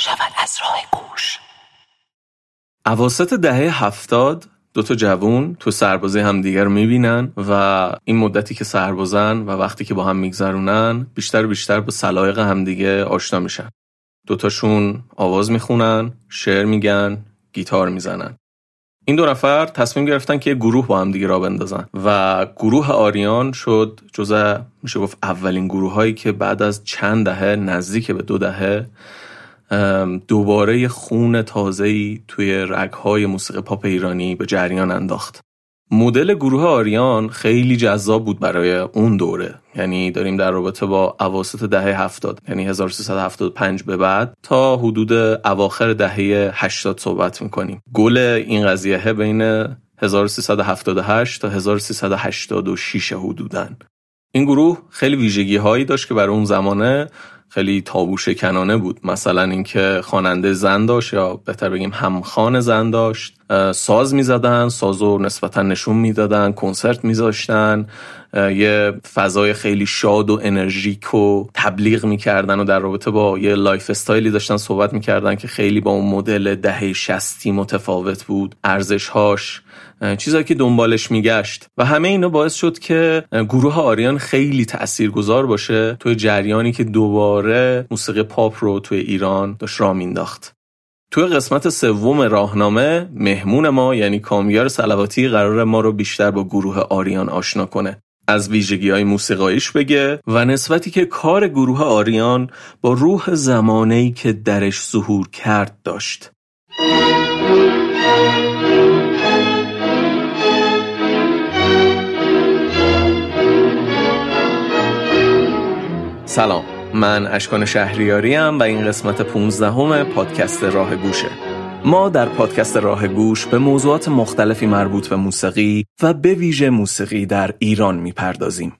شود از راه گوش اواسط دهه هفتاد دو تا جوون تو سربازی همدیگر رو می‌بینن و این مدتی که سربازن و وقتی که با هم میگذرونن بیشتر بیشتر با سلایق همدیگه آشنا میشن. دوتاشون آواز می‌خونن شعر میگن گیتار می‌زنن. این دو نفر تصمیم گرفتن که یه گروه با هم دیگه را بندازن و گروه آریان شد جزء میشه گفت اولین گروه هایی که بعد از چند دهه نزدیک به دو دهه دوباره خون تازه‌ای توی رگهای موسیقی پاپ ایرانی به جریان انداخت. مدل گروه آریان خیلی جذاب بود برای اون دوره. یعنی داریم در رابطه با اواسط دهه 70 یعنی 1375 به بعد تا حدود اواخر دهه 80 صحبت می‌کنیم. گل این قضیه بین 1378 تا 1386 حدودن این گروه خیلی ویژگی هایی داشت که برای اون زمانه خیلی تابو شکنانه بود. مثلا اینکه خواننده زن داشت یا بهتر بگیم همخوان زن داشت ساز می‌زدن سازو نسبتا نشون می‌دادن کنسرت میذاشتن. یه فضای خیلی شاد و انرژیک و تبلیغ می‌کردن و در رابطه با یه lifestyle ی داشتن صحبت می‌کردن که خیلی با اون مدل دهه شصتی متفاوت بود ارزشهاش چیزایی که دنبالش میگشت. و همه اینا باعث شد که گروه آریان خیلی تاثیرگذار باشه توی جریانی که دوباره موسیقی پاپ رو توی ایران داشت راه مینداخت توی قسمت سوم راهنامه مهمون ما یعنی کامیار سلواتی قرار ما رو بیشتر با گروه آریان آشنا کنه. از ویژگی های موسیقاییش بگه و نسبتی که کار گروه آریان با روح زمانهی که درش ظهور کرد داشت. سلام من اشکان شهریاریم و این قسمت 15 همه پادکست راه گوشه. ما در پادکست راه گوش به موضوعات مختلفی مربوط به موسیقی و به ویژه موسیقی در ایران می‌پردازیم.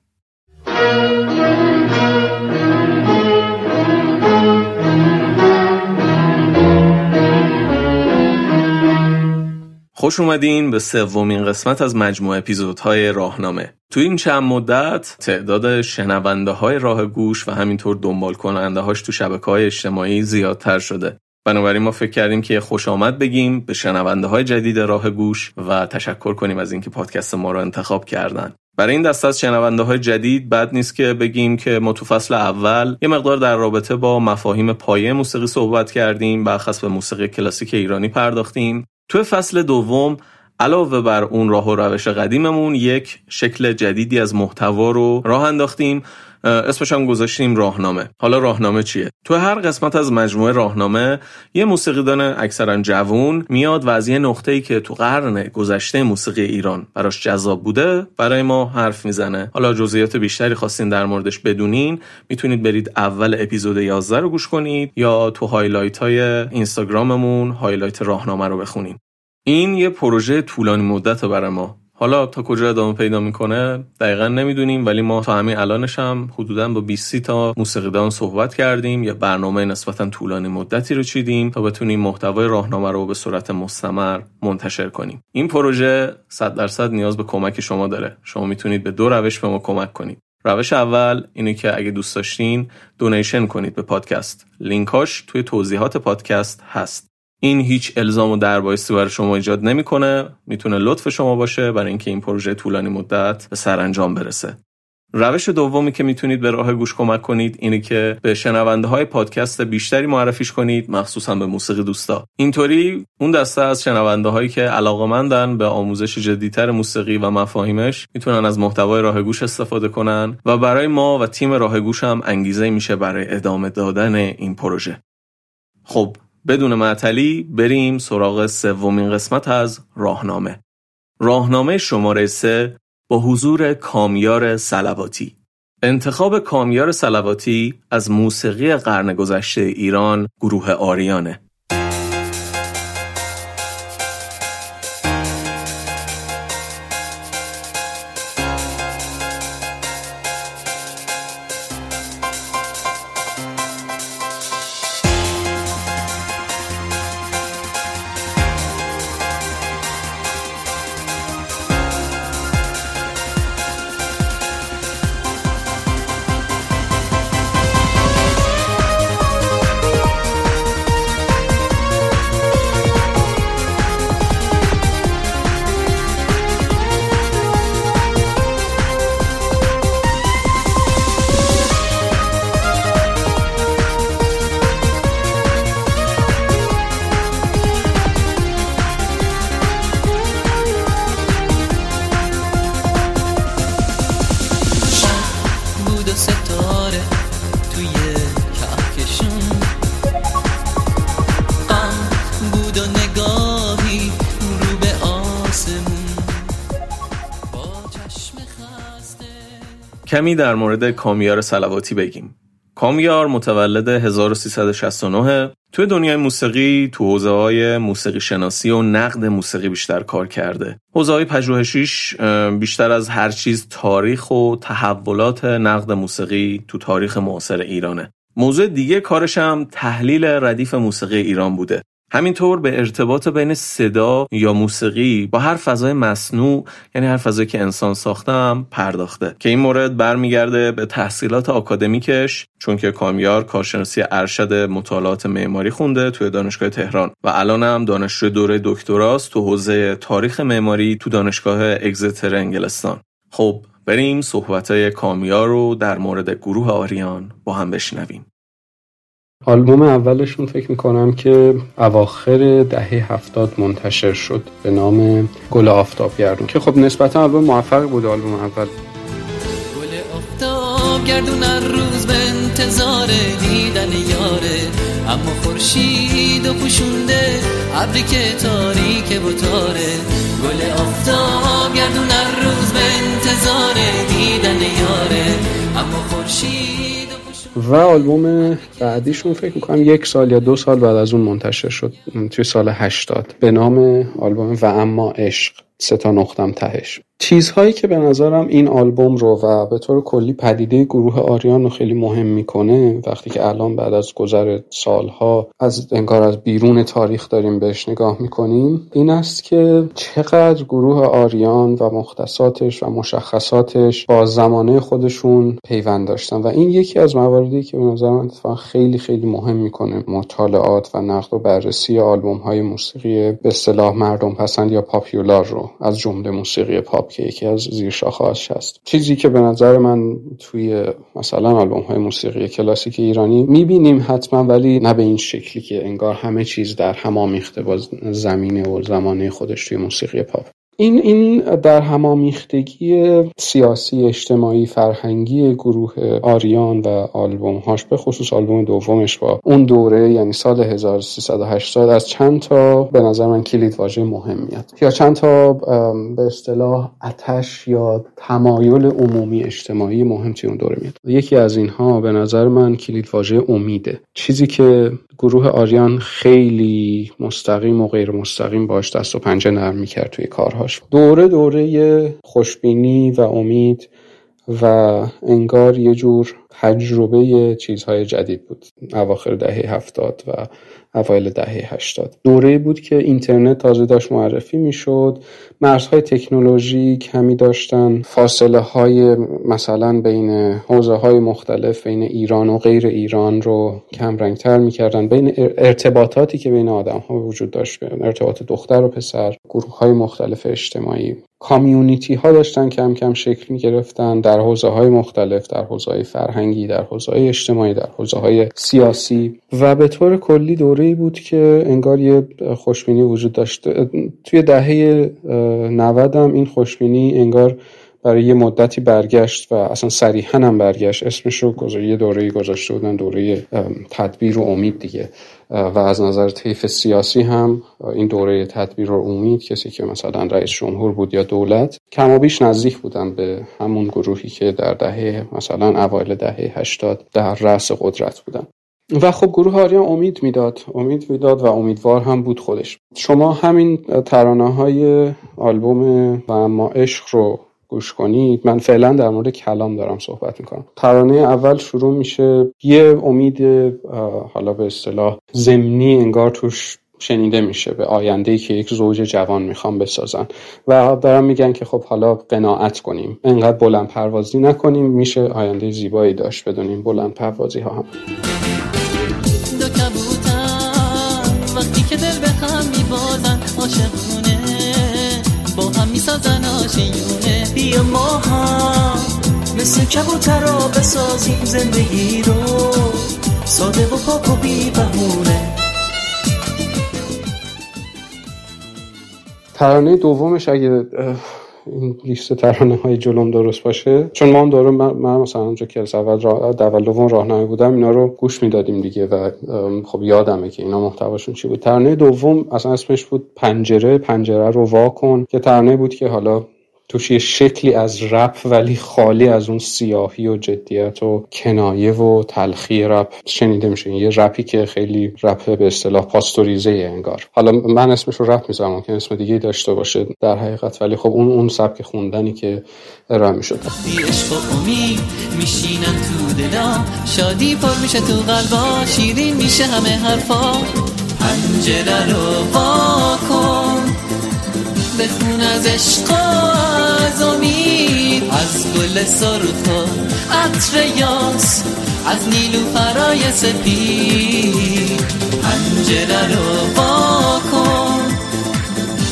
خوش اومدین به سومین قسمت از مجموعه اپیزودهای راهنامه. تو این چند مدت تعداد شنونده های راه گوش و همینطور دنبال کننده هاش تو شبکه های اجتماعی زیادتر شده. بنابراین ما فکر کردیم که خوش آمد بگیم به شنونده های جدید راه گوش و تشکر کنیم از اینکه پادکست ما رو انتخاب کردن. برای این دسته از شنونده های جدید بد نیست که بگیم که ما تو فصل اول یه مقدار در رابطه با مفاهیم پایه موسیقی صحبت کردیم برخص به موسیقی کلاسیک ایرانی پرداختیم تو فصل دوم علاوه بر اون راه و روش قدیممون یک شکل جدیدی از محتوا رو راه انداختیم اسمش هم گذاشتیم راهنامه. حالا راهنامه چیه؟ تو هر قسمت از مجموعه راهنامه یه موسیقیدان اکثرا جوون میاد و از یه نقطه‌ای که تو قرن گذشته موسیقی ایران براش جذاب بوده برای ما حرف می‌زنه. حالا جزئیات بیشتری خواستین در موردش بدونین می‌تونید برید اول اپیزود 11 رو گوش کنید یا تو highlight های اینستاگراممون highlight راهنامه رو بخونین. این یه پروژه طولانی مدت برای ما. حالا تا کجا ادامه پیدا می‌کنه؟ دقیقا نمی‌دونیم ولی ما تا همین الانش هم حدودا با 20 تا موسیقیدان صحبت کردیم یا برنامه نسبتا طولانی مدتی رو چیدیم تا بتونیم محتوای راهنامه رو به صورت مستمر منتشر کنیم. این پروژه 100 درصد نیاز به کمک شما داره. شما می‌تونید به دو روش به ما کمک کنید. روش اول اینه که اگه دوست داشتین دونیشن کنید به پادکست. لینکاش توی توضیحات پادکست هست. این هیچ الزام و دربایستی برای شما ایجاد نمی‌کنه می‌تونه لطف شما باشه برای اینکه این پروژه طولانی مدت به سرانجام برسه. روش دومی که می‌تونید به راه گوش کمک کنید اینه که به شنونده های پادکست بیشتری معرفیش کنید مخصوصا به موسیقی دوستا. اینطوری اون دسته از شنونده هایی که علاقمندن به آموزش جدیتر موسیقی و مفاهیمش می‌تونن از محتوای راه گوش استفاده کنن و برای ما و تیم راه گوش هم انگیزه میشه برای ادامه دادن این پروژه. خب بدون معطلی بریم سراغ سومین قسمت از راهنامه. راهنامه شماره سه با حضور کامیار سلواتی. انتخاب کامیار سلواتی از موسیقی قرن گذشته ایران گروه آریانه. کمی در مورد کامیار سلواتی بگیم کامیار متولد 1369 توی دنیای موسیقی تو حوزه های موسیقی شناسی و نقد موسیقی بیشتر کار کرده. حوزه های پژوهشیش بیشتر از هر چیز تاریخ و تحولات نقد موسیقی تو تاریخ معاصر ایرانه. موضوع دیگه کارش هم تحلیل ردیف موسیقی ایران بوده. همینطور به ارتباط بین صدا یا موسیقی با هر فضای مصنوع یعنی هر فضایی که انسان ساختم پرداخته. که این مورد برمیگرده به تحصیلات آکادمیکش چون که کامیار کارشناسی ارشد مطالعات معماری خونده توی دانشگاه تهران. و الان هم دانشجو دوره دکتراست تو حوزه تاریخ معماری تو دانشگاه اگزتر انگلستان خب بریم صحبت کامیار رو در مورد گروه آریان با هم بشنویم. آلبوم اولشون فکر می‌کنم که اواخر دهه هفتاد منتشر شد به نام گل آفتاب گردون که خب نسبتا آلبوم موفق بود آلبوم اول. گل آفتاب گردون روز به انتظار دیدن یاره اما خورشید و پوشونده ابری که تاریک و تاره گل آفتاب گردون روز به انتظار دیدن یاره اما خورشید و آلبوم بعدیشون فکر می‌کنم یک سال یا دو سال بعد از اون منتشر شد توی سال 80 به نام آلبوم و اما عشق سه تا نقطم تهش. چیزهایی که به نظرم این آلبوم رو و به طور کلی پدیده گروه آریان رو خیلی مهم می‌کنه وقتی که الان بعد از گذر سالها از انگار از بیرون تاریخ داریم بهش نگاه می‌کنیم این است که چقدر گروه آریان و مختصاتش و مشخصاتش با زمانه خودشون پیوند داشتن. و این یکی از مواردی که به نظر من خیلی خیلی مهم می‌کنه مطالعات و نقد و بررسی آلبوم های موسیقی به اصطلاح مردم پسند یا پاپیولار رو از جمله موسیقی پاپ. که یکی از زیر شاخه‌اش هست. چیزی که به نظر من توی مثلا آلبوم های موسیقی کلاسیک ایرانی می‌بینیم حتما ولی نه به این شکلی که انگار همه چیز در هم آمیخته با زمینه و زمانه خودش توی موسیقی پاپ. این این در همامیختگی سیاسی اجتماعی فرهنگی گروه آریان و آلبوم هاش به خصوص آلبوم دومش با اون دوره یعنی سال 1380 از چند تا به نظر من کلید واژه مهم میاد. یا چند تا به اصطلاح اتش یا تمایل عمومی اجتماعی مهم توی اون دوره میاد. یکی از اینها به نظر من کلید واژه امیده. چیزی که گروه آریان خیلی مستقیم و غیر مستقیم باش دست و پنجه نرم می‌کرد توی دوره دوره خوشبینی و امید و انگار یه جور تجربه چیزهای جدید بود. اواخر دهه هفتاد و اوایل دهه 80 دوره بود که اینترنت تازه داشت معرفی می‌شد. مرزهای تکنولوژی کمی داشتن. فاصله های مثلا بین حوزه های مختلف بین ایران و غیر ایران رو کم رنگتر می‌کردن. بین ارتباطاتی که بین آدم ها وجود داشت. ارتباط دختر و پسر گروه های مختلف اجتماعی. کامیونیتی ها داشتن کم کم شکل می گرفتن در حوزه های مختلف در حوزه های فرهنگی در حوزه اجتماعی در حوزه های سیاسی. و به طور کلی دوره بود که انگار یه خوشبینی وجود داشت. توی دهه 90 هم این خوشبینی انگار برای یه مدتی برگشت و اصلا صریحا هم برگشت. اسمش رو یه دوره گذاشته بودن دوره تدبیر و امید دیگه. و از نظر طیف سیاسی هم این دوره تدبیر و امید کسی که مثلا رئیس جمهور بود یا دولت کم و بیش نزدیک بودن به همون گروهی که در دهه مثلا اوایل دهه 80 در رأس قدرت بودن. و خب گروه آریان امید می‌داد. امید می‌داد و امیدوار هم بود خودش. شما همین ترانه های آلبوم و اما عشق رو گوش کنید من فعلا در مورد کلام دارم صحبت می‌کنم. ترانه اول شروع میشه. یه امید حالا به اصطلاح زمینی انگار توش شنیده میشه به آینده ای که یک زوج جوان می‌خوام بسازن. و دارم میگن که خب حالا قناعت کنیم. انقدر بلند پروازی نکنیم. میشه آینده زیبایی داشت. بدونیم بلند پروازی ها هم. بیا ما هم مثل کبوترا بسازیم زندگی رو. ساده و پاک و بی بهونه. ترانه دومش اگه این لیست ترانه های جلوم درست باشه چون ما هم دارم من, مثلا اونجا که از اول راه اول دوم راهنمایی بودم اینا رو گوش می‌دادیم دیگه و خب یادمه که اینا محتواشون چی بود. ترانه دوم اصلا اسمش بود پنجره. پنجره رو وا کن که ترانه بود که حالا توش یه شکلی از رپ ولی خالی از اون سیاهی و جدیت و کنایه و تلخی رپ شنیده میشه. یه رپی که خیلی رپ به اصطلاح پاستوریزه انگار. حالا من اسمش رو رپ می‌ذارم ممکن اسم دیگه داشته باشه در حقیقت ولی خب اون اون سبک خوندنی که ارائه می‌شد. میشینن تو شادی پر میشه تو قلبا شیرین میشه همه حرفا. پنجره رو واکن بخون از عشق از امید از گل سرخ و عطر یاس از نیلو فرای سپید پنجره رو واکن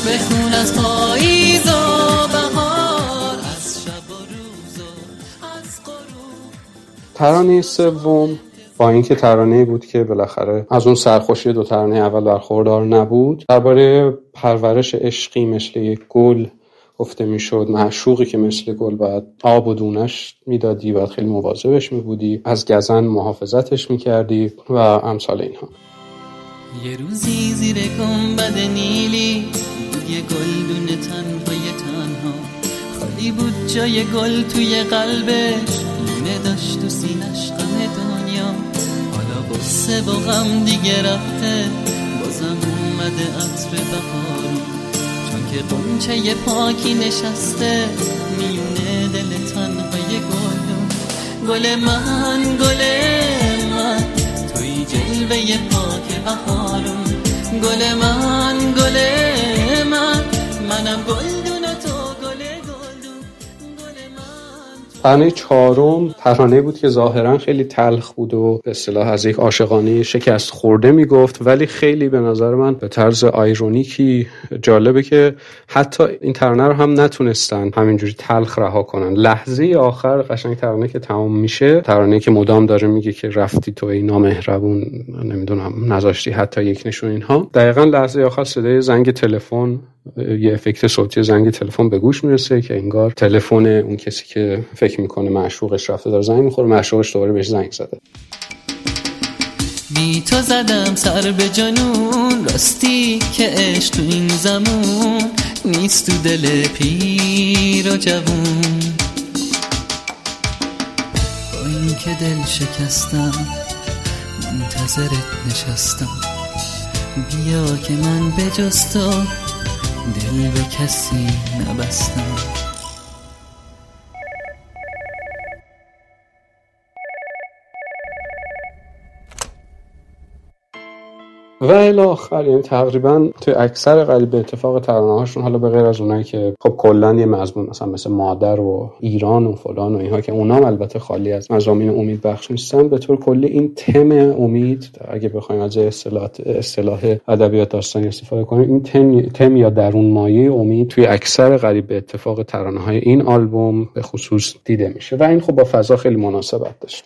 بخون از پاییز و بهار. از شب و روز و از غروب. ترانه سوم. با اینکه ترانه بود که بالاخره از اون سرخوشی دو ترانه اول برخوردار نبود. درباره پرورش عشقی مثل یک گل گفته می‌شد معشوقی که مثل گل باید آب و دونش می‌دادی باید خیلی مواظبش میبودی از گزن محافظتش می‌کردی و امثال اینها. یه روزی زیر گنبد نیلی بود یه گلدون تنهای تنها. خالی بود جای گل توی قلبش لونه داشت تو سینش غم بسه با غم دیگه رفته بازم اومده عطر بهارون چون که قنچه پاکی نشسته میونه دل تنهای گلدون گل من گل من توی جلوه پاک بهارون گل من گل من منم گلدون ترانه چهارم ترانه بود که ظاهرا خیلی تلخ بود و به اصطلاح از یک عاشقانه شکست خورده می‌گفت ولی خیلی به نظر من به طرز آیرونیکی جالبه که حتی این ترانه رو هم نتونستن همینجوری تلخ رها کنن. لحظه آخر قشنگ ترانه که تمام میشه ترانه که مدام داره میگه که رفتی تو ای نامهربون نمی‌دونم نذاشتی حتی یک نشون اینها. دقیقا لحظه آخر صدای زنگ تلفن یه افکت صوتی زنگ تلفن به گوش می‌رسه که انگار تلفن اون کسی که فکر می‌کنه معشوقش رفته داره زنگ می‌خوره معشوقش دوباره بهش زنگ زده. بی تو زدم سر به جنون راستی که عشق تو این زمون نیست تو دل پیر و جوون. با این که دل شکستم منتظرت نشستم. بیا که من تو دل به کسی نبستم. و الی آخر یعنی تقریبا توی اکثر قریب اتفاق ترانه هاشون حالا به غیر از اونایی که خب کلا یه مضمون مثلا مثل مادر و ایران و فلان و اینها که اونام البته خالی از مضامین امید بخش نیستن به طور کلی این تم امید اگه بخوایم از اصطلاح اصطلاح ادبیات داستانی استفاده کنیم این تم, تم یا درون مایه امید توی اکثر قریب اتفاق ترانه های این آلبوم به خصوص دیده میشه. و این خب با فضا خیلی مناسبت داشت.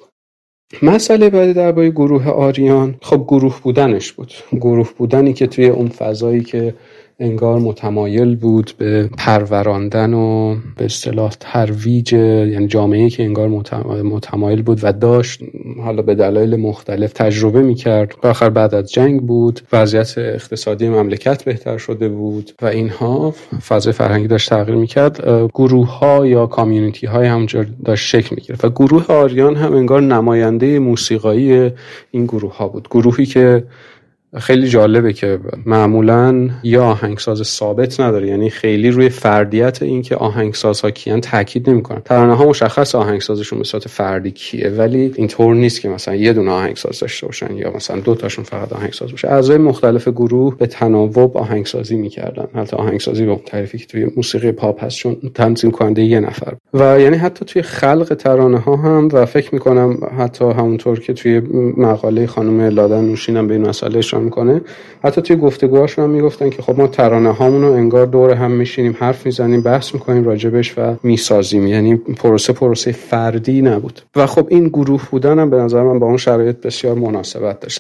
مسئله بعدی درباره گروه آریان. خب گروه بودنش بود. گروه بودنی که توی اون فضایی که انگار متمایل بود به پروراندن و به اصطلاح ترویج یعنی جامعه که انگار متمایل بود و داشت حالا به دلایل مختلف تجربه می‌کرد. آخر بعد از جنگ بود وضعیت اقتصادی مملکت بهتر شده بود و اینها فضای فرهنگی داشت تغییر می‌کرد. گروه ها یا کامیونیتی های همونجا داشت شکل می‌گرفت و گروه آریان هم انگار نماینده موسیقایی این گروه ها بود. گروهی که خیلی جالبه که معمولا یا آهنگساز ثابت نداره. یعنی خیلی روی فردیت اینکه آهنگسازها کیان تاکید نمی‌کنن. ترانه ها مشخص آهنگسازشون به صورت فردی کیه ولی اینطور نیست که مثلا یه دونه آهنگساز داشته باشن یا مثلا دو تاشون فقط آهنگساز باشه. اعضای مختلف گروه به تناوب آهنگسازی می‌کردن. حتی آهنگسازی به تعریفی که توی موسیقی پاپ هست چون تنظیم کننده یه نفر. و یعنی حتی توی خلق ترانه ها هم و فکر می‌کنم حتی همونطور که توی مقاله خانم لادن نوشین هم به این مسئله می‌کنه. حتی توی گفتگوهاشون هم می‌گفتن که خب ما ترانه هامون رو انگار دور هم میشینیم حرف می‌زنیم بحث می‌کنیم راجبش و می‌سازیم. یعنی پروسه پروسه فردی نبود. و خب این گروه بودن هم به نظر من با اون شرایط بسیار مناسبت داشت.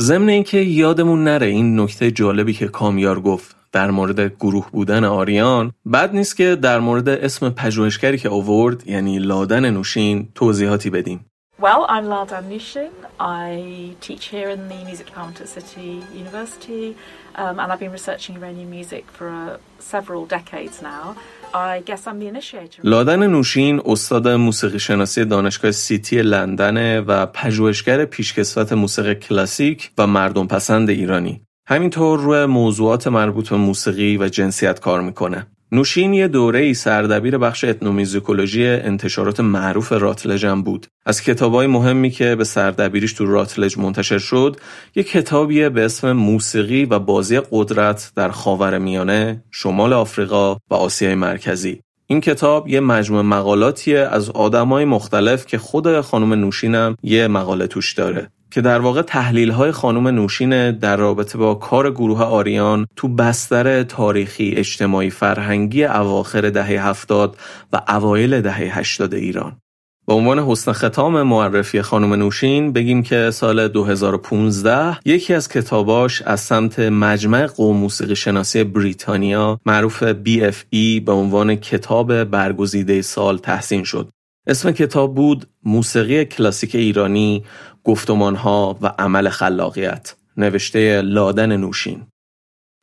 ضمن اینکه یادمون نره این نکته جالبی که کامیار گفت در مورد گروه بودن آریان بد نیست که در مورد اسم پژوهشگری که آورد یعنی لادن نوشین توضیحاتی بدیم. Well, I'm Laldan Nushin. I teach here in the music department at City University, um, and I've been researching Iranian music for uh, several decades now. I guess I'm the. لادن نوشین استاد موسیقی شناسی دانشگاه سیتی لندن و پژوهشگر پیشکسوت موسیقی کلاسیک و مردم پسند ایرانی. همینطور روی موضوعات مربوط به موسیقی و جنسیت کار می‌کنه. نوشین یه دوره ای سردبیر بخش اتنومیزیکولوژی انتشارات معروف راتلج بود. از کتابای مهمی که به سردبیریش تو راتلج منتشر شد، یک کتابیه به اسم موسیقی و بازی قدرت در خاور میانه، شمال آفریقا و آسیای مرکزی. این کتاب یه مجموعه مقالاتیه از آدمای مختلف که خود خانم نوشینم یه مقاله توش داره. که در واقع تحلیل های خانم نوشین در رابطه با کار گروه آریان تو بستر تاریخی اجتماعی فرهنگی اواخر دهه هفتاد و اوایل دهه هشتاد ایران. به عنوان حسن ختام معرفی خانم نوشین بگیم که سال 2015 یکی از کتاباش از سمت مجمع قوم موسیقی شناسی بریتانیا معروف BFE به عنوان کتاب برگزیده سال تحسین شد. اسم کتاب بود موسیقی کلاسیک ایرانی گفتمانها و عمل خلاقیت. نوشته لادن نوشین.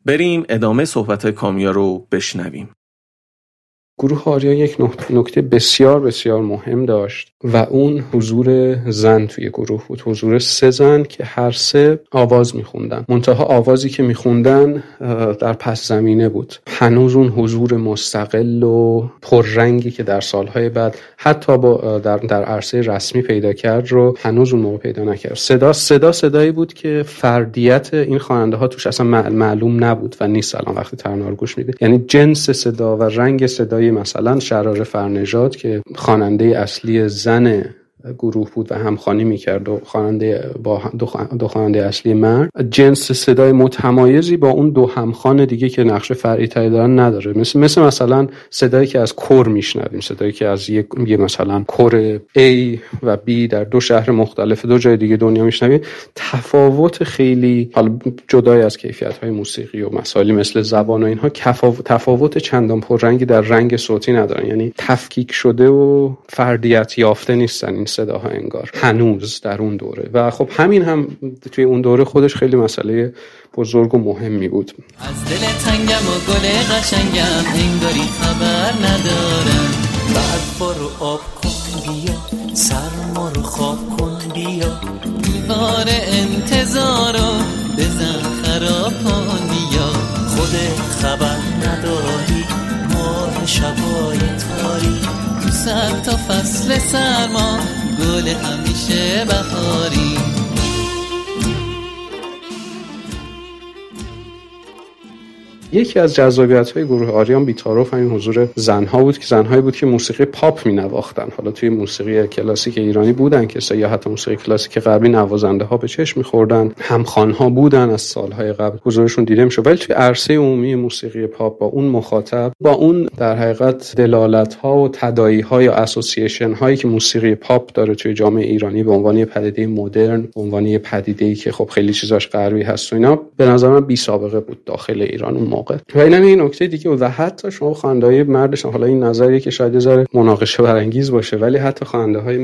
بریم ادامه صحبت کامیا رو بشنویم. گروه آریا یک نکته بسیار بسیار مهم داشت. و اون حضور زن توی گروه بود. حضور سه زن که هر سه آواز میخوندن. منتها آوازی که میخوندن در پس زمینه بود. هنوز اون حضور مستقل و پررنگی که در سالهای بعد حتی با در, در عرصه رسمی پیدا کرد رو هنوز اون موقع پیدا نکرد. صدا صدا صدایی بود که فردیت این خواننده ها توش اصلا معلوم نبود و نیست الان وقتی ترانه گوش میده. یعنی جنس صدا و رنگ صدای مثلا شرار فرنژاد که خواننده اصلی زن इंसान है। گروه بود و همخوانی می‌کرد و خواننده با دو خواننده اصلی مرد. جنس صدای متمایزی با اون دو همخوان دیگه که نقش فرعی تری دارن نداره. مثل مثل مثلا صدایی که از کور میشنویم صدایی که از یک یه مثلا کور A و B در دو شهر مختلف دو جای دیگه دنیا میشنویم. تفاوت خیلی حالا جدای از کیفیت های موسیقی و مسائلی مثل زبان و اینها تفاوت چندان پررنگی در رنگ صوتی ندارن. یعنی تفکیک شده و فردیت یافته نیستن. این صداها انگار. هنوز در اون دوره. و خب همین هم توی اون دوره خودش خیلی مسئله بزرگ و مهمی بود. از دل تنگم و گل قشنگم انگاری خبر ندارم. بعد برو آب کن بیا سرما رو خواب کن بیا. دیوار انتظارو بزن خراب کن بیا. خود خبر نداری ماه شبای تاری صد تا فصل سرما گل همیشه بهاری. یکی از جذابیت های گروه آریان بی تعارف همین حضور زنها بود که زنهایی بود که موسیقی پاپ می نواختن حالا توی موسیقی کلاسیک ایرانی بودن که یا حتی موسیقی کلاسیک غربی نوازنده ها به چشم میخوردن. همخوان ها بودن از سالهای قبل. حضورشون دیده میشه ولی توی عرصه عمومی موسیقی پاپ با اون مخاطب با اون در حقیقت دلالت ها و تداعی ها یا association هایی که موسیقی پاپ داره توی جامعه ایرانی به عنوان پدیده مدرن به عنوان پدیده ای که خب خیلی چیزاش غربی هست و اینا به نظر من بی سابقه بود داخل ایران. اون موقع. و این این نکته دیگه و حتی شما خواننده مردش حالا این نظریه که شاید یه مناقشه برانگیز باشه ولی حتی خواننده های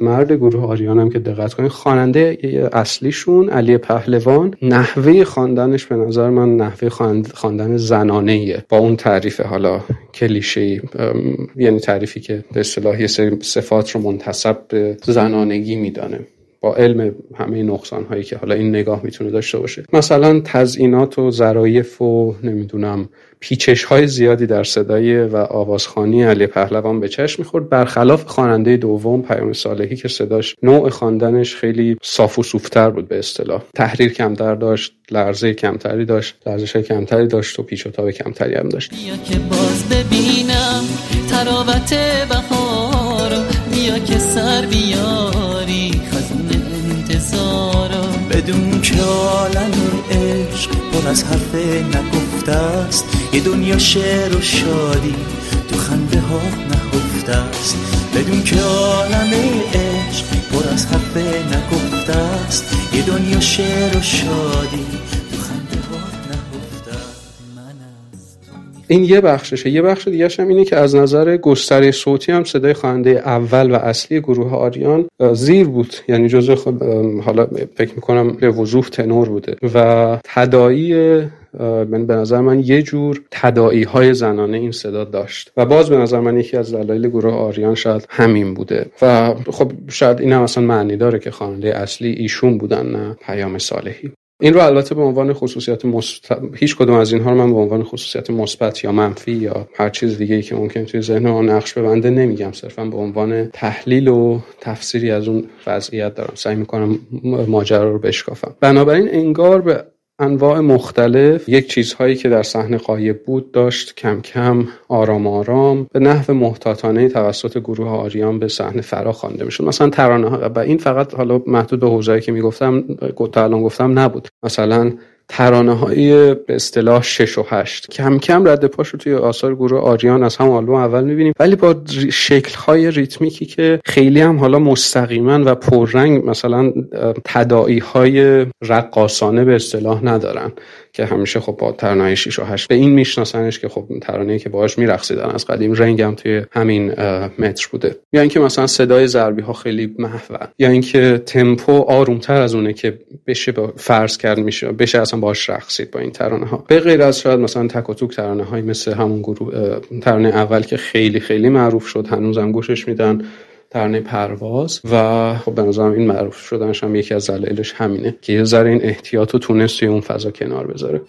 مرد گروه آریان هم که دقت کنید خواننده اصلیشون علی پهلوان نحوه خواندنش به نظر من نحوه خواندن زنانه با اون تعریف حالا کلیشه یعنی تعریفی که به اصطلاح صفات رو منتسب به زنانگی میدانه. با علم همه نقصان هایی که حالا این نگاه می‌تونه داشته باشه. مثلا تزئینات و ظرایف و نمی‌دونم پیچش های زیادی در صدای و آوازخانی علی پهلوان به چشم می‌خورد. برخلاف خواننده دوم پیام صالحی که صداش نوع خواندنش خیلی صاف و صوفتر بود به اصطلاح. تحریر کمتر داشت لرزه کمتری داشت لرزش کمتری داشت و پیچ و تاب کمتری هم داشت. بیا که باز ببینم بیا که سر بیاری بدون که عالم عشق پر از حرف نگفته است. یه دنیا شعر و شادی تو خنده ها نهفته است. بدون که عالم عشق پر از حرف نگفته است. یه دنیا شعر و شادی این یه بخششه. یه بخش دیگه هم اینه که از نظر گستره صوتی هم صدای خواننده اول و اصلی گروه آریان زیر بود. یعنی جزء حالا فکر می‌کنم به وضوح تنور بوده. و تدایی من به نظر من یه جور تدائی های زنانه این صدا داشت. و باز به نظر من یکی از دلایل گروه آریان شاید همین بوده. و خب شاید این هم اصلا معنی داره که خواننده اصلی ایشون بودن نه پیام صالحی. این رو البته به عنوان خصوصیت مثبت هیچ کدوم از اینها رو من به عنوان خصوصیت مثبت یا منفی یا هر چیز دیگه ای که ممکن توی ذهن ما نقش ببنده نمیگم. صرفا به عنوان تحلیل و تفسیری از اون وضعیت دارم. سعی می‌کنم ماجرا رو بشکافم. بنابراین انگار به انواع مختلف. یک چیزهایی که در صحنه قایب بود داشت کم کم آرام آرام. به نحو محتاطانه توسط گروه آریان به صحنه فرا خوانده می‌شد. مثلا ترانه ها. و این فقط حالا محدود به حوزه‌ای که می‌گفتم الان گفتم نبود. مثلا ترانه های به اصطلاح 6 و 8 کم کم رد پاش رو توی آثار گروه آریان از هم آلبوم اول می‌بینیم ولی با شکل های ریتمیکی که خیلی هم حالا مستقیما و پررنگ مثلا تدائی های رقاسانه به اصطلاح ندارن که همیشه خب با ترانه 6 و 8 به این میشناسنش که خب ترانه‌ای که باهاش میرقصیدن از قدیم رنگ هم توی همین متر بوده. یا اینکه مثلا صدای ضربی ها خیلی محو یا اینکه تمپو آرومتر از اونه که بشه فرض کرد میشه بشه اصلا باهاش رقصید با این ترانه ها به غیر از شاید مثلا تک و توک ترانه های مثل همون گروه ترانه اول که خیلی خیلی معروف شد هنوزم گوشش میدن ترانه پرواز. و خب به نظرم این معروف شدنش هم یکی از دلایلش همینه که یه ذره این احتیاط و تونست توی اون فضا کنار بذاره.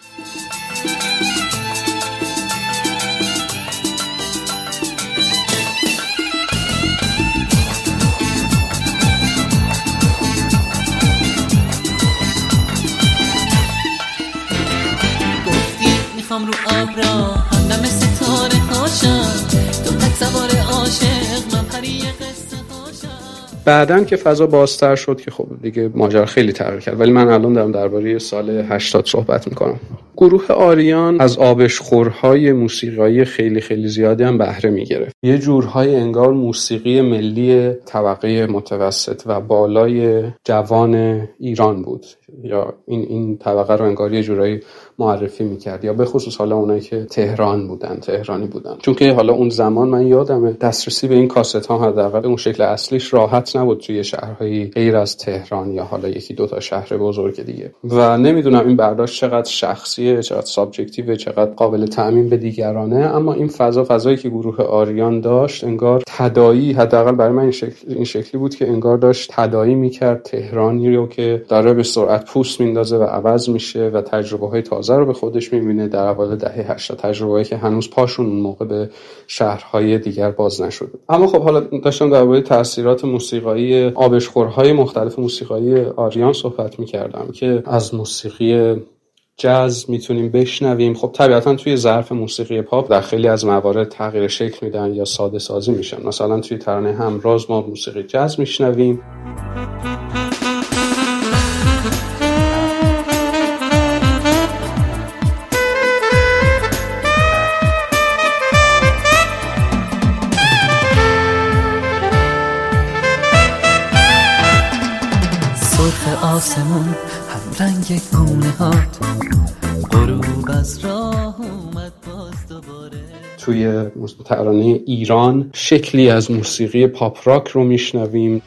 بعدا که فضا بازتر شد که خب دیگه ماجرا خیلی تغییر کرد. ولی من الان دارم درباره سال 80 صحبت می‌کنم. گروه آریان از آبشخورهای موسیقایی خیلی خیلی زیادی هم بهره می‌گرفت. یه جورهای انگار موسیقی ملی طبقه متوسط و بالای جوان ایران بود. یا این این طبقه رو انگار یه جورایی معرفی می‌کرد یا به خصوص حالا اونایی که تهران بودن تهرانی بودن. چون که حالا اون زمان من یادمه دسترسی به این کاست ها حداقل اون شکل اصلیش راحت نبود توی شهرهای غیر از تهران یا حالا یکی دو تا شهر بزرگ دیگه. و نمی‌دونم این برداشت چقدر شخصیه چقدر subjective چقدر قابل تعمیم به دیگرانه اما این فضا فضایی که گروه آریان داشت انگار تدایی حداقل برای من این, شکل، این شکلی بود که انگار داشت تدایی می‌کرد. تهرانی رو که داره به سرعت پوست میندازه و عوض میشه و تجربه های رو به خودش می‌بینه در اول دهه 80 تجربه که هنوز پاشون اون موقع به شهرهای دیگر باز نشده. اما خب حالا داشتم درباره تاثیرات موسیقایی آبشخورهای مختلف موسیقایی آریان صحبت می‌کردم که از موسیقی جاز می‌تونیم بشنویم. خب طبیعتا توی ظرف موسیقی پاپ در خیلی از موارد تغییر شکل میدن یا ساده سازی میشن. مثلا توی ترانه همراز ما موسیقی جاز میشنویم. آسمون هم رنگ گونه هات. غروب از راه اومد باز دوباره. توی ترانه ایران شکلی از موسیقی پاپ راک رو میشنویم.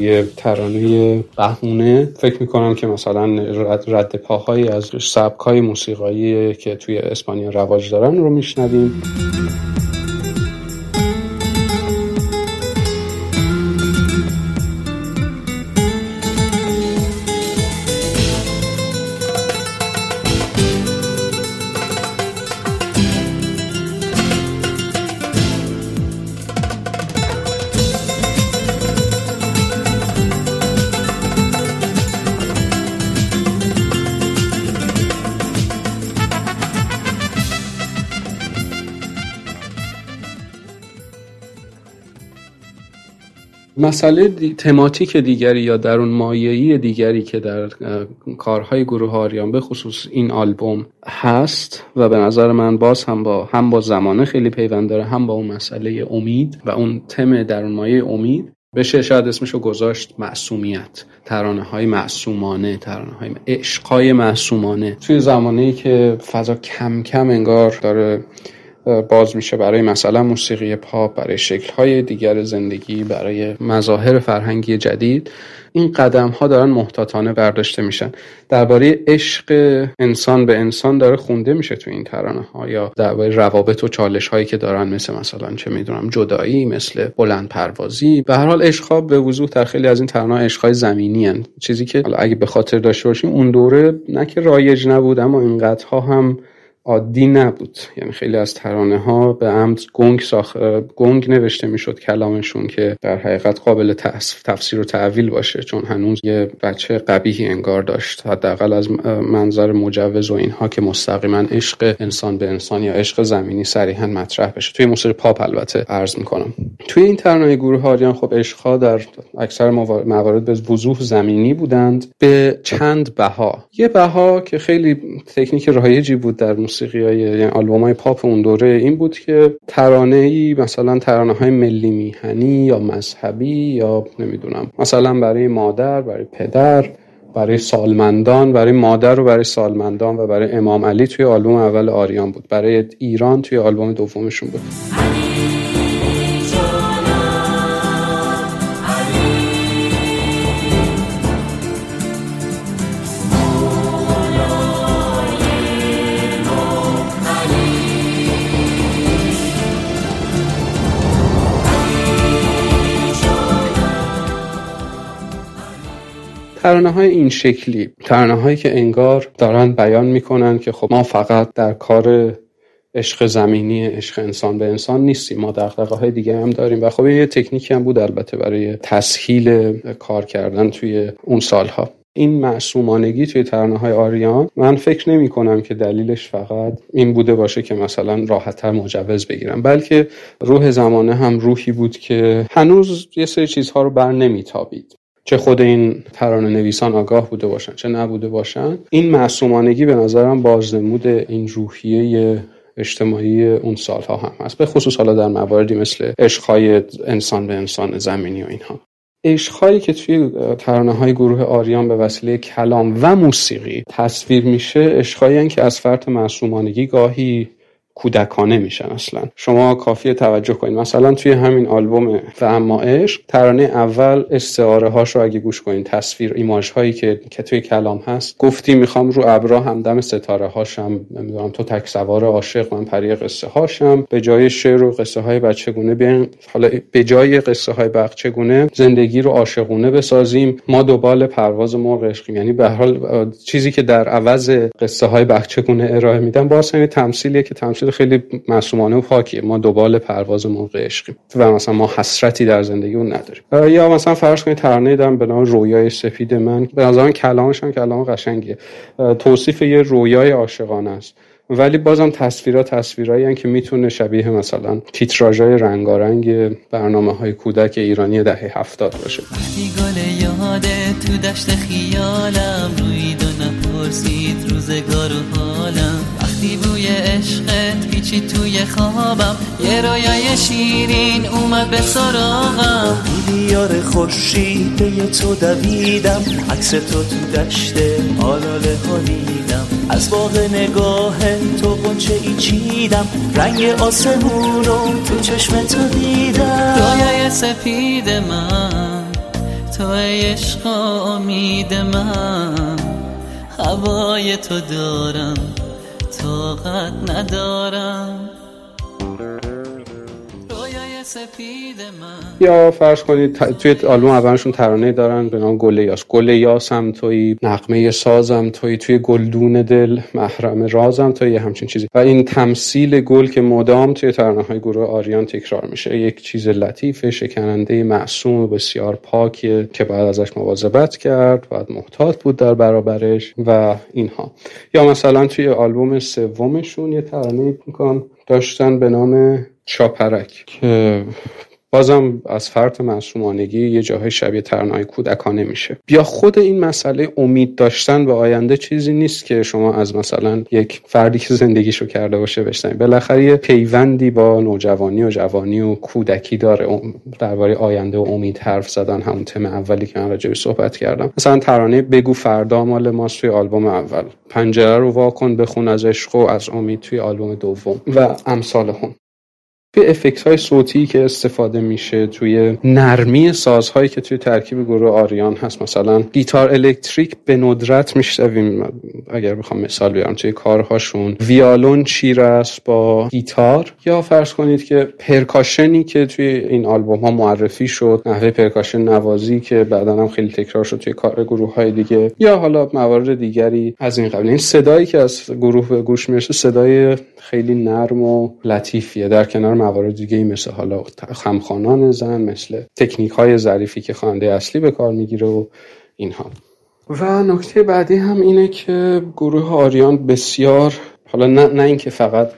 توی ترانه بهونه. فکر می‌کنم که مثلا رد, رد پاهایی از سبکای موسیقایی که توی اسپانیا رواج دارن رو میشنویم. مسئله دی... تماتیک دیگری یا درون مایهی دیگری که در کارهای گروه آریان به خصوص این آلبوم هست و به نظر من باز هم با هم با زمانه خیلی پیوند داره هم با اون مسئله امید و اون تم درون مایه امید بشه شاید اسمشو گذاشت معصومیت ترانه های معصومانه ترانه های عشق های معصومانه. توی زمانی که فضا کم کم انگار داره باز میشه برای مثلا موسیقی پاپ برای شکلهای دیگر زندگی برای مظاهر فرهنگی جدید این قدم ها دارن محتاطانه برداشته میشن درباره عشق انسان به انسان داره خونده میشه تو این ترانه ها یا درباره روابط و چالش هایی که دارن مثل مثلا چه می‌دونم جدایی مثل بلند پروازی به هر حال عشق به وضوح در خیلی از این ترانه عشق های زمینی هن. چیزی که اگه به خاطر داشته باشیم اون دوره نه که رایج نبود اما اینقدرها هم عادی نبود. یعنی خیلی از ترانه ها به عمد گنگ ساخ... گنگ نوشته می‌شد کلامشون که در حقیقت قابل تفسیر و تعویل باشه چون هنوز یه بچه قبیهی انگار داشت. حداقل از منظر مجوز و اینها که مستقیما عشق انسان به انسان یا عشق زمینی صریحا مطرح بشه. توی موسیقی پاپ البته عرض می‌کنم. توی این ترانه گروه آریان خب عشقها در اکثر موارد به وضوح زمینی بودند. به چند بها. یه بها که خیلی تکنیک رایجی بود در موسیقی های یعنی آلبوم های پاپ اون دوره این بود که ترانه ای مثلا ترانه های ملی میهنی یا مذهبی یا نمی‌دونم مثلا برای مادر برای پدر برای سالمندان برای مادر و برای سالمندان و برای امام علی توی آلبوم اول آریان بود. برای ایران توی آلبوم دومشون بود. ترانه های این شکلی ترانه هایی که انگار دارن بیان می‌کنن که خب ما فقط در کار عشق زمینی عشق انسان به انسان نیستیم ما دقدقه های دیگه هم داریم. و خب یه تکنیکی هم بود البته برای تسهیل کار کردن توی اون سالها. این معصومانگی توی ترانه های آریان من فکر نمی کنم که دلیلش فقط این بوده باشه که مثلا راحتتر مجوز بگیرم بلکه روح زمانه هم روحی بود که هنوز یه سری چیزها رو بر نمیتابید. چه خود این ترانه نویسان آگاه بوده باشن چه نبوده باشن. این معصومانگی به نظرم بازنمود این روحیه اجتماعی اون سالها هم هست به خصوص حالا در مواردی مثل عشقهای انسان به انسان زمینی و اینها. عشقهایی که توی ترانه های گروه آریان به وسیله کلام و موسیقی تصویر میشه عشقهایی که از فرط معصومانگی گاهی کودکانه میشن اصلا. شما کافی توجه کنید. مثلا توی همین آلبوم و اما عشق ترانه اول استعاره هاش رو اگه گوش کنید تصویر ایماژ هایی که که توی کلام هست. گفتی می‌خوام رو ابرا همدم ستاره هاشم نمی‌دونم تو تک سوار عاشق من پری قصه هاشم به جای شعر و قصه های بچگونه بیان حالا به جای قصه های بچگونه زندگی رو عاشقونه بسازیم. ما دوبال پرواز مرغ عشقیم. یعنی به حال چیزی که در عوض قصه های بچگونه ارائه میدن باز همین تمثیلیه که تمثیل خیلی معصومانه و پاکیه. ما دوبال پرواز مرغ عشقیم. و مثلا ما حسرتی در زندگی اون نداریم. یا مثلا فرض کنید ترانه دارم به نام رویای سفید من. به نظر کلامش هم کلام قشنگیه. توصیف یه رویای عاشقانه است. ولی بازم تصویرها تصویرهایی که می‌تونه شبیه مثلا تیتراژهای رنگارنگ برنامه های کودک ایرانی دهه هفتاد باشه. گل یاده تو دشت خیالم نپرسید روزگار و حالم. وقتی بوی عشقت پیچی توی خوابم. یه رویای شیرین اومد به سراغم. دیار خوشی به تو دویدم. عکس تو تو دشت آلاله ها دیدم از باغ نگاه تو قنچه ای چیدم. رنگ آسمون رو تو چشم تو دیدم. رویای سپید من تو عشق امید من. هوای تو دارم. طاقت ندارم. یا فرض کنید توی آلبوم اولشون ترانه دارن به نام گل یاس. گل یاسم توی نقمه سازم توی توی گلدون دل محرم رازم توی همچین چیزی. و این تمثیل گل که مدام توی ترانه های گروه آریان تکرار میشه یک چیز لطیف شکننده معصوم و بسیار پاکیه که باید ازش مواظبت کرد باید محتاط بود در برابرش و اینها. یا مثلا توی آلبوم سومشون یه ترانه می‌کنم. داشتن به نام چاپرک. که بازم از فرط معصومانگی یه جاهای شبیه ترانه‌های کودکانه میشه. بیا خود این مسئله امید داشتن به آینده چیزی نیست که شما از مثلا یک فردی که زندگیشو کرده باشه بشنید بالاخره یه پیوندی با نوجوانی و جوانی و کودکی داره. درباره آینده و امید حرف زدن همون تم اولی که من راجعش صحبت کردم. مثلا ترانه بگو فردا مال ماست توی آلبوم اول. پنجره رو واکن بخون از عشق و از امید توی آلبوم دوم و امثال هم effect های صوتی که استفاده میشه توی نرمی سازهایی که توی ترکیب گروه آریان هست. مثلا گیتار الکتریک به ندرت میشنویم. اگر بخوام مثال بیارم توی کارهاشون. ویالون چیره‌س با گیتار. یا فرض کنید که percussion ی که توی این آلبوم ها معرفی شد نحوه percussion نوازی که بعدا هم خیلی تکرار شد توی کار گروه های دیگه. یا حالا موارد دیگری از این قبیل این صدایی که از گروه به گوش می‌رسه صدای خیلی نرم و لطیفیه. در کنار موارد دیگه مثل حالا خمخانان زن مثل تکنیک های ظریفی که خواننده اصلی به کار می‌گیره و اینها. و نکته بعدی هم اینه که گروه آریان بسیار حالا نه, نه اینکه فقط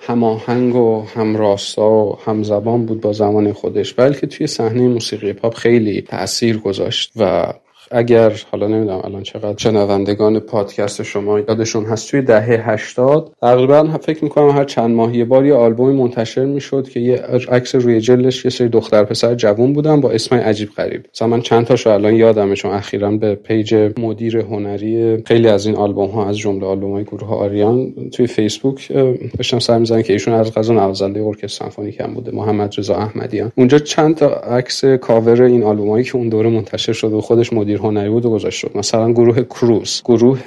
هماهنگ و همراستا و همزبان بود با زمان خودش بلکه توی صحنه موسیقی پاپ خیلی تاثیر گذاشت و اگر حالا نمی‌دونم الان چقدر شنوندگان پادکست شما یادشون هست توی دهه 80 تقریبا فکر می‌کنم هر چند ماه یه بار یه آلبومی منتشر می‌شد که یه عکس روی جلدش یه سری دختر پسر جوون بودن با اسمای عجیب غریب. مثلا من چند تاشو الان یادمه چون اخیرا به page مدیر هنری خیلی از این آلبوم ها از جمله آلبوم های گروه آریان توی فیسبوک داشتم سر می‌زدم که ایشون از قضا نوازنده ارکستر سمفونیک هم بوده محمد رضا احمدیان. اونجا چند تا عکس کاور این آلبومایی که اون دوره منتشر شده و خودش مدیر هنری بود و گذاشت شد. مثلا گروه کروز. گروه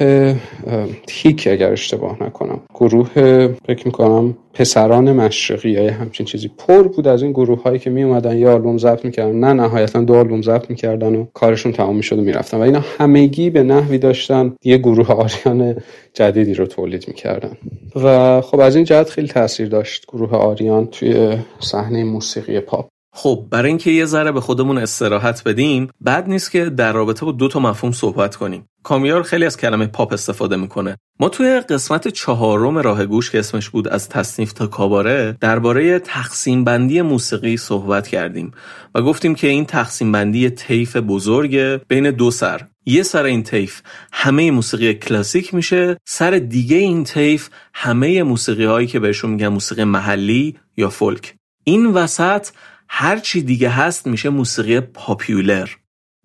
تیک اگر اشتباه نکنم. گروه فکر می‌کنم پسران مشرقی یا همچین چیزی. پر بود از این گروه هایی که می اومدن یه آلبوم ضبط می‌کردن. نه نهایتا دو آلبوم ضبط می‌کردن و کارشون تمام می‌شد و می‌رفتن. و اینا همگی به نحوی داشتن یه گروه آریان جدیدی رو تولید می‌کردن. و خب از این جهت خیلی تاثیر داشت گروه آریان توی صحنه موسیقی پاپ. خب برای اینکه یه ذره به خودمون استراحت بدیم بد نیست که در رابطه با دو تا مفهوم صحبت کنیم. کامیار خیلی از کلمه پاپ استفاده می‌کنه. ما توی قسمت چهارم راه گوش که اسمش بود از تصنیف تا کاباره درباره تقسیم بندی موسیقی صحبت کردیم و گفتیم که این تقسیم بندی طیف بزرگ بین دو سر. یه سر این طیف همه موسیقی کلاسیک میشه سر دیگه این طیف همه موسیقی هایی که بهشون میگن موسیقی محلی یا فولک. این وسط هر چی دیگه هست میشه موسیقی پاپیولر.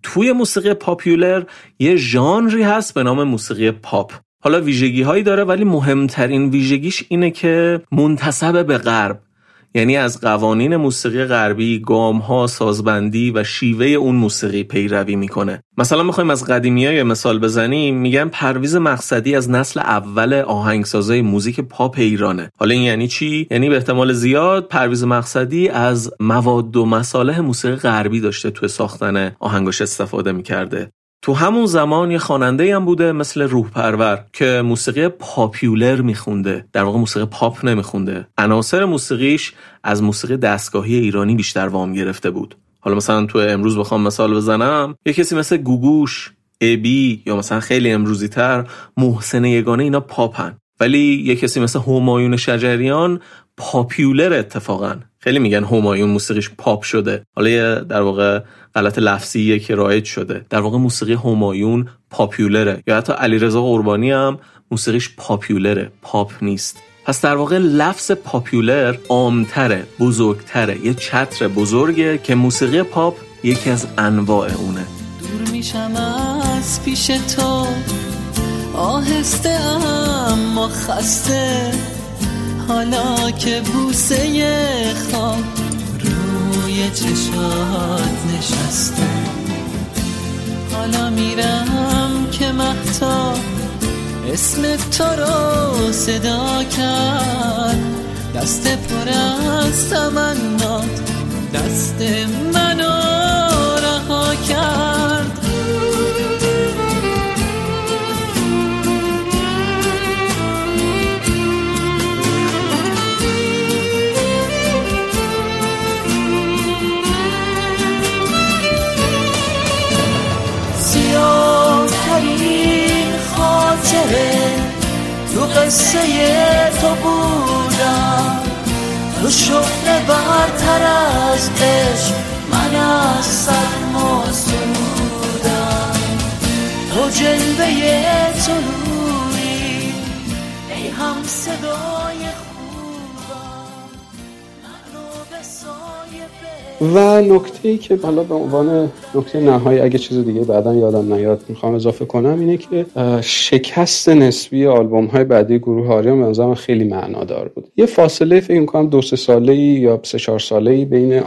توی موسیقی پاپیولر یه ژانری هست به نام موسیقی پاپ. حالا ویژگی هایی داره ولی مهمترین ویژگیش اینه که منتصب به غرب. یعنی از قوانین موسیقی غربی گام ها سازبندی و شیوه اون موسیقی پیروی می‌کنه. مثلا می‌خوایم از قدیمی های مثال بزنیم میگن پرویز مقصدی از نسل اول آهنگسازای موزیک پاپ ایرانه. حالا این یعنی چی؟ یعنی به احتمال زیاد پرویز مقصدی از مواد و مصالح موسیقی غربی داشته توی ساختن آهنگاش استفاده می‌کرده. تو همون زمان یه خواننده هم بوده مثل روح پرور که موسیقی popular میخونده. در واقع موسیقی پاپ نمیخونده. عناصر موسیقیش از موسیقی دستگاهی ایرانی بیشتر وام گرفته بود. حالا مثلا تو امروز بخوام مثال بزنم. یه کسی مثل گوگوش ابی یا مثلا خیلی امروزی تر محسن یگانه اینا پاپن. ولی یه کسی مثل همایون شجریان پاپیولر اتفاقا. خیلی میگن همایون موسیقیش پاپ شده. حالا یه در واقع غلط لفظیه که رایج شده. در واقع موسیقی همایون پاپیولره. یا حتی علیرضا قربانی هم موسیقیش پاپیولره. پاپ نیست. پس در واقع لفظ پاپیولر عامتره بزرگتره. یه چتر بزرگه که موسیقی پاپ یکی از انواع اونه. دور میشم از پیش تو. آهسته اما خسته. حالا که بوسه خواب روی چشات نشسته. حالا میرم که محتا اسم تو رو صدا کرد. دست پر از تمنات دست منو رها کرد. قصه تو بودم. تو شغل برتر از عشق من از سرما سودم تو جلوه طلوعی ای هم صدای و نکته ای که حالا به عنوان نکته نهایی اگه چیز دیگه بعدا یادم نیاد می‌خوام اضافه کنم اینه که شکست نسبی آلبوم های بعدی گروه آریان به نظرم خیلی معنادار بود. یه فاصله فکر می‌کنم دو سه ساله یا سه چهار ساله ای بین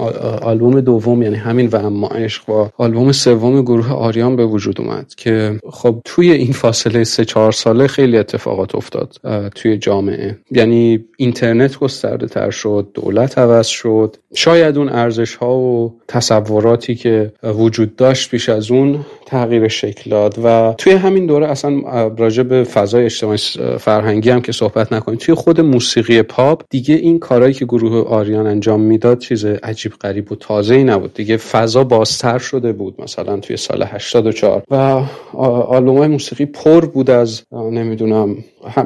آلبوم دوم یعنی همین و اما عشق و آلبوم سوم گروه آریان به وجود اومد که خب توی این فاصله سه چهار ساله خیلی اتفاقات افتاد توی جامعه. یعنی اینترنت گسترده تر شد دولت عوض شد. شاید اون ارزش و تصوراتی که وجود داشت پیش از اون تغییر شکل داد و توی همین دوره اصلا راجع به فضای اجتماعی فرهنگی هم که صحبت نکنیم توی خود موسیقی پاپ دیگه این کارهایی که گروه آریان انجام می‌داد چیز عجیب غریب و تازه ای نبود. دیگه فضا بازتر شده بود مثلا توی سال 84 و آلبوم های موسیقی پر بود از نمی‌دونم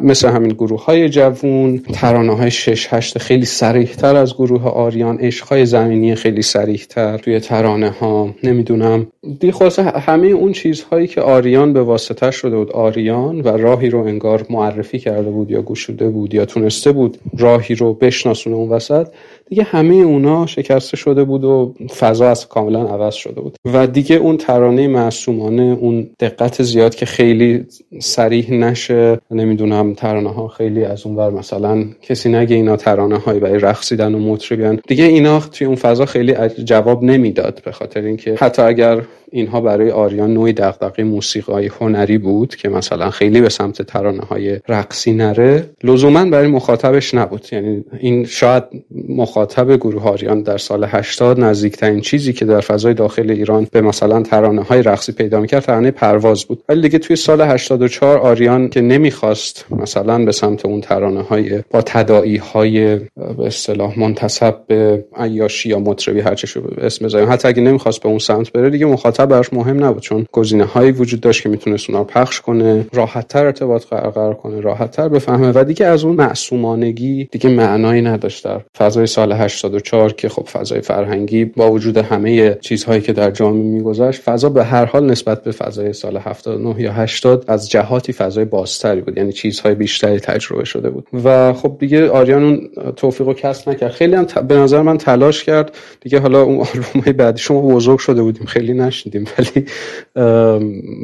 مثل همین گروه های جوون ترانه های 6 8 خیلی سریح تر از گروه آریان عشق های زمینی خیلی سریح تر توی ترانه ها نمی‌دونم دی همه اون چیزهایی که آریان به واسطه شده بود آریان و راهی رو انگار معرفی کرده بود یا گشوده بود یا تونسته بود راهی رو بشناسونه اون وسط دیگه همه اونا شکسته شده بود و فضا از کاملا عوض شده بود. و دیگه اون ترانه معصومانه اون دقت زیاد که خیلی سریح نشه نمی‌دونم ترانه ها خیلی از اون ور مثلا کسی نگه اینا ترانه هایی برای رقصیدن و مطربیان دیگه اینا توی اون فضا خیلی جواب نمی‌داد به خاطر اینکه حتی اگر اینها برای آریان نوعی دغدغه موسیقی هنری بود که مثلا خیلی به سمت ترانه های رقصی نره لزوما برای مخاطبش نبود. یعنی این شاید مخاطب گروه آریان در سال 80 نزدیکترین چیزی که در فضای داخل ایران به مثلا ترانه های رقصی پیدا می‌کرد ترانه پرواز بود. ولی دیگه توی سال 84 آریان که نمی‌خواست مثلا به سمت اون ترانه های با تداعی های به اصطلاح منتسب به عیاشی یا مطربی هر چه اسم بذاریم حتی اگه نمی‌خواست به اون سمت بره دیگه مخاطب مخاطب براش مهم نبود چون گزینه هایی وجود داشت که می‌تونست اونا پخش کنه راحت تر ارتباط برقرار کنه راحت تر بفهمه. و دیگه از اون معصومانگی دیگه معنایی نداشت در فضای سال 84 که خب فضای فرهنگی با وجود همه چیزهایی که در جامعه میگذشت فضا به هر حال نسبت به فضای سال 79 یا 80 از جهاتی فضای بازتری بود یعنی چیزهای بیشتری تجربه شده بود. و خب دیگه آریان اون توفیق و کسب نکرد. خیلی هم به نظر من تلاش کرد. دیگه حالا اون آلبوم بعدی شما بزرگ شده بودیم خیلی نشد ولی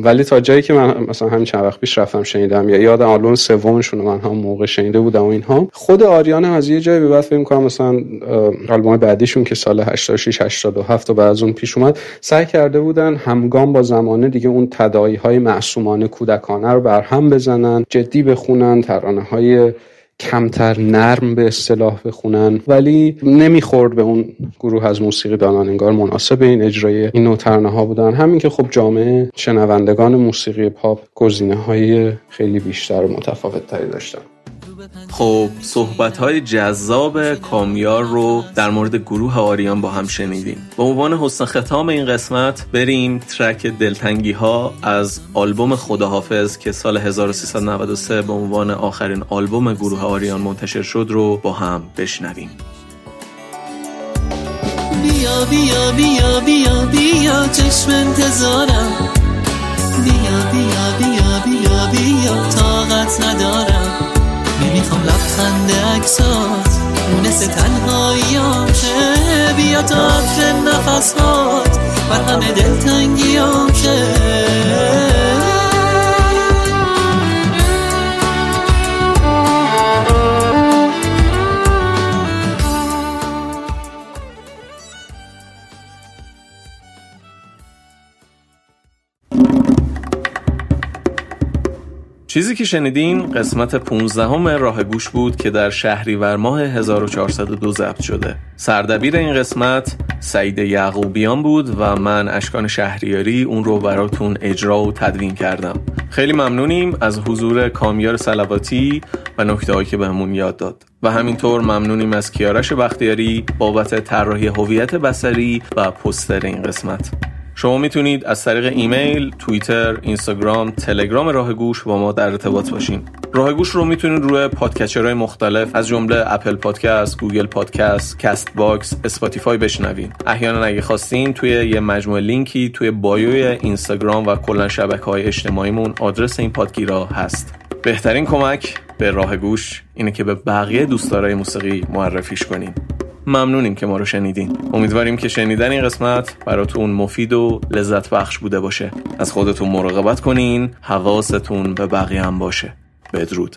ولی تا جایی که من مثلا همین چند وقت پیش رفتم شنیدم یا یادم آلبوم سومشون من هم موقع شنیده بودم و اینها. خود آریان از یه جایی به بعد فکر کنم مثلا آلبوم بعدیشون که سال 86 87 و بعد از اون پیش اومد سعی کرده بودن همگام با زمانه دیگه اون تداعی های معصومانه کودکانه رو برهم بزنن جدی بخونن ترانه های کمتر نرم به اصطلاح بخونن. ولی نمی‌خورد به اون گروه از موسیقی دانان انگار مناسب این اجرای این نوع ترانه ها بودن. همین که خب جامعه شنوندگان موسیقی پاپ گزینه های خیلی بیشتر و متفاوت تری داشتن. خب صحبت های جذاب کامیار رو در مورد گروه آریان با هم شنیدیم. به عنوان حسن ختام این قسمت بریم ترک دلتنگی ها از آلبوم خداحافظ که سال 1393 به عنوان آخرین آلبوم گروه آریان منتشر شد رو با هم بشنویم. بیا بیا بیا بیا بیا چشم انتظارم. بیا بیا بیا بیا بیا طاقت ندارم. می‌خوام لبخند اکسات مونس تنهاییام شه بیا تا عطر نفسات بر همه دلتنگیام شه چیزی که شنیدین قسمت 15 همه راه گوش بود که در شهریور ماه 1402 ضبط شده. سردبیر این قسمت سعید یعقوبیان بود و من اشکان شهریاری اون رو براتون اجرا و تدوین کردم. خیلی ممنونیم از حضور کامیار سلواتی و نکته که بهمون یاد داد. و همینطور ممنونیم از کیارش بختیاری بابت طراحی هویت بسری و پستر این قسمت. شما می‌تونید از طریق ایمیل، توییتر، اینستاگرام، تلگرام راه گوش با ما در ارتباط باشین. راه گوش رو می‌تونید روی podcatcher های مختلف از جمله Apple Podcast، Google Podcast، Castbox، Spotify بشنوین. احیانا اگه خواستین توی یه مجموعه لینکی توی bio ی اینستاگرام و کلا شبکه‌های اجتماعیمون آدرس این پادگیرا هست. بهترین کمک به راه گوش اینه که به بقیه دوستدارای موسیقی معرفیش کنین. ممنونیم که ما رو شنیدین. امیدواریم که شنیدن این قسمت براتون مفید و لذت بخش بوده باشه. از خودتون مراقبت کنین حواستون به بقیه هم باشه. بدرود.